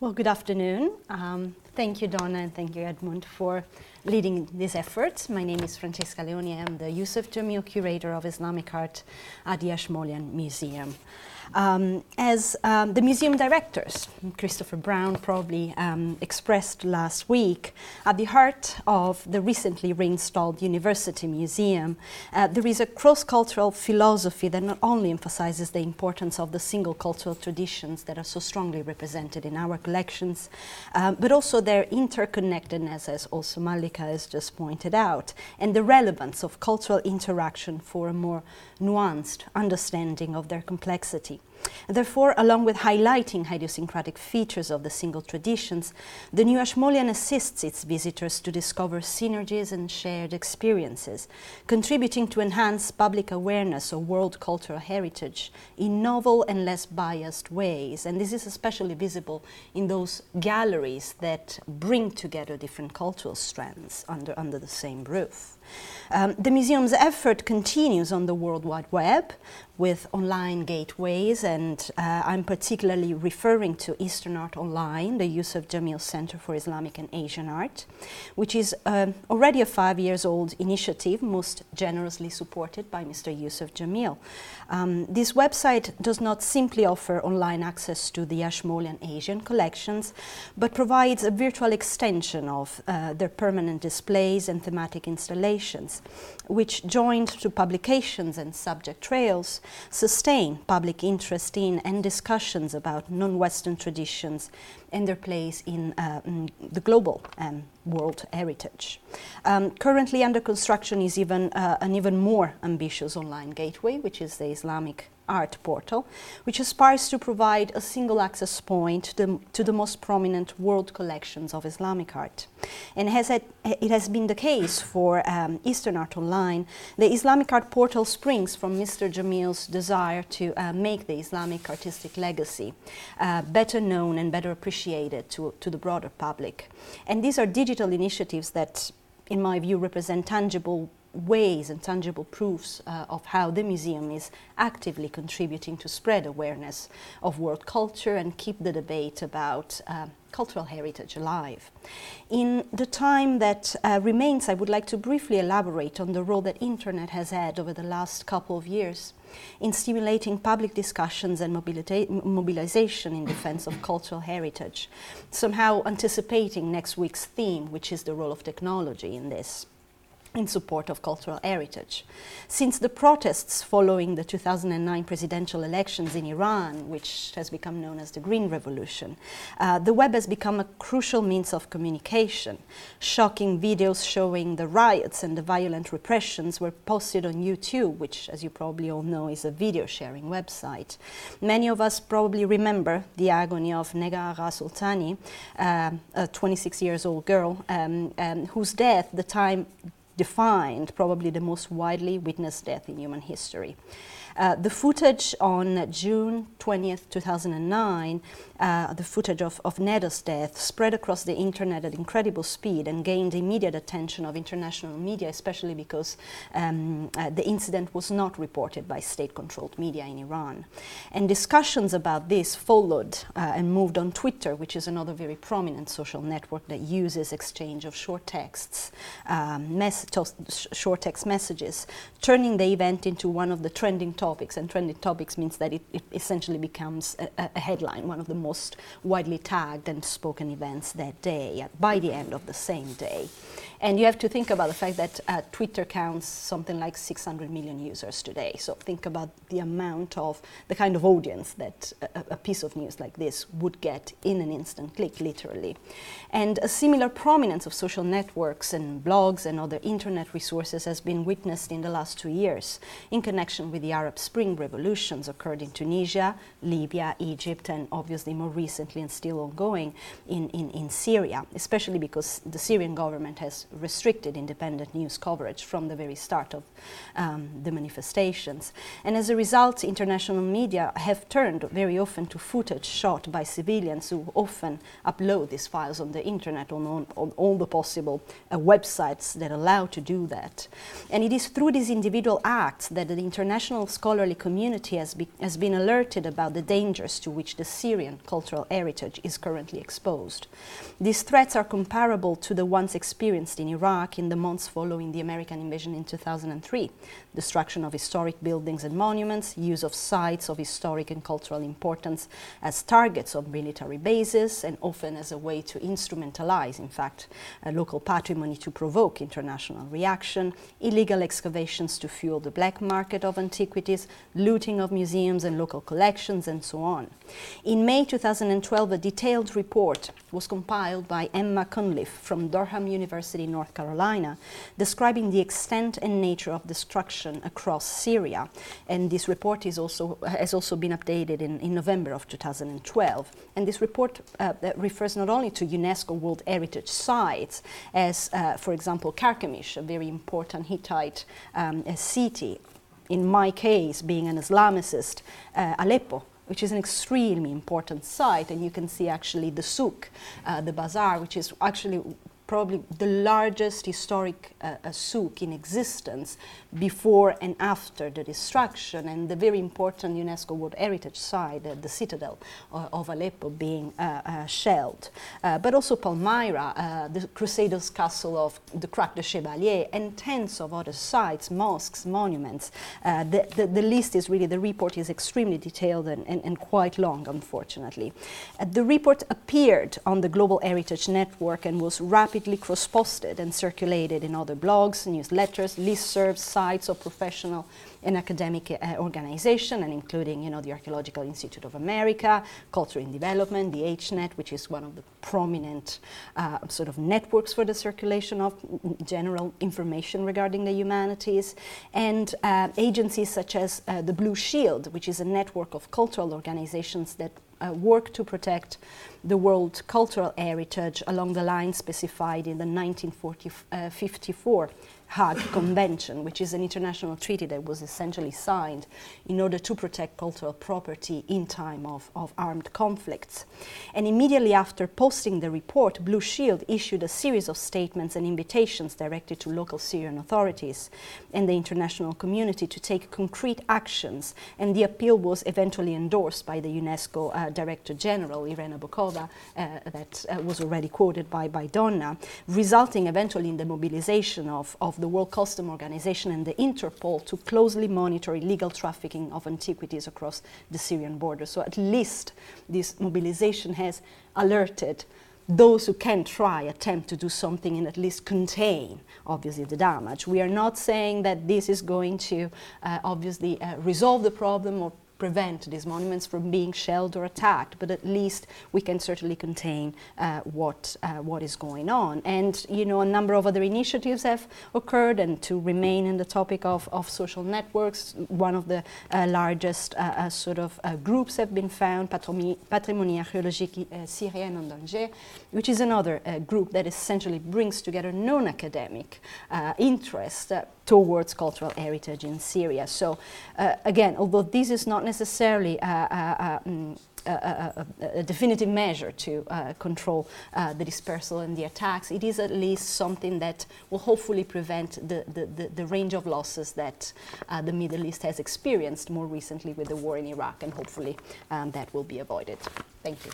Well, good afternoon. Um, thank you, Donna, and thank you, Edmund, for leading this effort. My name is Francesca Leoni. I'm the Yousef Jameel Curator of Islamic Art at the Ashmolean Museum. Um, as um, the museum directors, Christopher Brown probably um, expressed last week, at the heart of the recently reinstalled University Museum, uh, there is a cross-cultural philosophy that not only emphasizes the importance of the single cultural traditions that are so strongly represented in our collections, uh, but also their interconnectedness, as also Malika has just pointed out, and the relevance of cultural interaction for a more nuanced understanding of their complexity. Party Therefore, along with highlighting idiosyncratic features of the single traditions, the New Ashmolean assists its visitors to discover synergies and shared experiences, contributing to enhance public awareness of world cultural heritage in novel and less biased ways. And this is especially visible in those galleries that bring together different cultural strands under, under the same roof. Um, the museum's effort continues on the World Wide Web with online gateways, and uh, I'm particularly referring to Eastern Art Online, the Yousef Jameel Center for Islamic and Asian Art, which is um, already a five years old initiative, most generously supported by Mr. Yousef Jameel. Um, this website does not simply offer online access to the Ashmolean Asian collections, but provides a virtual extension of uh, their permanent displays and thematic installations, which joined to publications and subject trails sustain public interest in and discussions about non-Western traditions and their place in, uh, in the global um, world heritage. Um, currently under construction is even uh, an even more ambitious online gateway, which is the Islamic art portal, which aspires to provide a single access point to the, to the most prominent world collections of Islamic art. And has it, has been the case for um, Eastern Art Online, the Islamic art portal springs from Mr. Jameel's desire to uh, make the Islamic artistic legacy uh, better known and better appreciated to, to the broader public. And these are digital initiatives that, in my view, represent tangible ways and tangible proofs uh, of how the museum is actively contributing to spread awareness of world culture and keep the debate about uh, cultural heritage alive. In the time that uh, remains, I would like to briefly elaborate on the role that internet has had over the last couple of years in stimulating public discussions and mobilization in defense of cultural heritage, somehow anticipating next week's theme, which is the role of technology in this in support of cultural heritage. Since the protests following the 2009 presidential elections in Iran, which has become known as the Green Revolution, uh, the web has become a crucial means of communication. Shocking videos showing the riots and the violent repressions were posted on YouTube, which, as you probably all know, is a video sharing website. Many of us probably remember the agony of Neda Agha Sultani, uh, a 26 years old girl, um, um, whose death, the time defined probably the most widely witnessed death in human history. Uh, the footage on June 20th, 2009, uh, the footage of, of Neda's death spread across the internet at incredible speed and gained immediate attention of international media, especially because um, uh, the incident was not reported by state-controlled media in Iran. And discussions about this followed uh, and moved on Twitter, which is another very prominent social network that uses exchange of short texts, um, short text messages, turning the event into one of the trending topics, and trending topics means that it, it essentially becomes a, a, headline, one of the most widely tagged and spoken events that day, by the end of the same day. And you have to think about the fact that uh, Twitter counts something like 600 million users today. So think about the amount of, the kind of audience that a, a piece of news like this would get in an instant click, literally. And a similar prominence of social networks and blogs and other internet resources has been witnessed in the last two years in connection with the Arab Spring revolutions occurred in Tunisia, Libya, Egypt, and obviously more recently and still ongoing in, in, in Syria, especially because the Syrian government has restricted independent news coverage from the very start of um, the manifestations. And as a result, international media have turned very often to footage shot by civilians who often upload these files on the internet on, on, on all the possible uh, websites that allow to do that. And it is through these individual acts that the international scholarly community has, be, has been alerted about the dangers to which the Syrian cultural heritage is currently exposed. These threats are comparable to the ones experienced in Iraq in the months following the American invasion in 2003 destruction of historic buildings and monuments, use of sites of historic and cultural importance as targets of military bases, and often as a way to instrumentalize, in fact, local patrimony to provoke international reaction, illegal excavations to fuel the black market of antiquities, looting of museums and local collections, and so on. In May 2012, a detailed report was compiled by Emma Cunliffe from Durham University, North Carolina, describing the extent and nature of destruction across Syria. And this report is also, has also been updated in, in November of 2012. And this report uh, refers not only to UNESCO World Heritage sites, as, uh, for example, Carchemish, a very important Hittite um, city, in my case, being an Islamicist, uh, Aleppo, which is an extremely important site. And you can see actually the souk, uh, the bazaar, which is actually probably the largest historic uh, uh, souk in existence before and after the destruction, and the very important UNESCO World Heritage Site, uh, the citadel uh, of Aleppo, being uh, uh, shelled. but also Palmyra, the Crusaders' castle of the Crac de Chevalier, and tens of other sites, mosques, monuments. The, the, the, list is really, the report is extremely detailed and, and, and quite long, unfortunately. the report appeared on the Global Heritage Network and was rapidly rapidly cross-posted and circulated in other blogs, newsletters, listservs, sites of professional and academic uh, organization, and including, you know, the Archaeological Institute of America, Culture in Development, the HNet, which is one of the prominent uh, sort of networks for the circulation of general information regarding the humanities, and uh, agencies such as uh, the Blue Shield, which is a network of cultural organizations that uh, work to protect the world cultural heritage along the lines specified in the 1954 Hague Convention, which is an international treaty that was essentially signed in order to protect cultural property in time of, of armed conflicts. And immediately after posting the report, Blue Shield issued a series of statements and invitations directed to local Syrian authorities and the international community to take concrete actions. And the appeal was eventually endorsed by the UNESCO uh, Director General, Irina Bokova, uh, that uh, was already quoted by, by Donna, resulting eventually in the mobilization of, of the World Customs Organization and the Interpol to closely monitor illegal trafficking of antiquities across the Syrian border. So at least this mobilization has alerted those who can try attempt to do something and at least contain obviously the damage. We are not saying that this is going to uh, obviously uh, resolve the problem or prevent these monuments from being shelled or attacked, but at least we can certainly contain uh, what, uh, what is going on. And, you know, a number of other initiatives have occurred, and to remain in the topic of, of social networks, one of the uh, largest uh, uh, sort of uh, groups have been found, Patrimoine Archéologique Syrienne en Danger, which is another group that essentially brings together non-academic interest towards cultural heritage in Syria. So again, although this is not necessarily uh, mm, a, a, a, definitive measure to uh, control uh, the dispersal and the attacks, it is at least something that will hopefully prevent the, the, the, the range of losses that uh, the Middle East has experienced more recently with the war in Iraq, and hopefully um, that will be avoided. Thank you.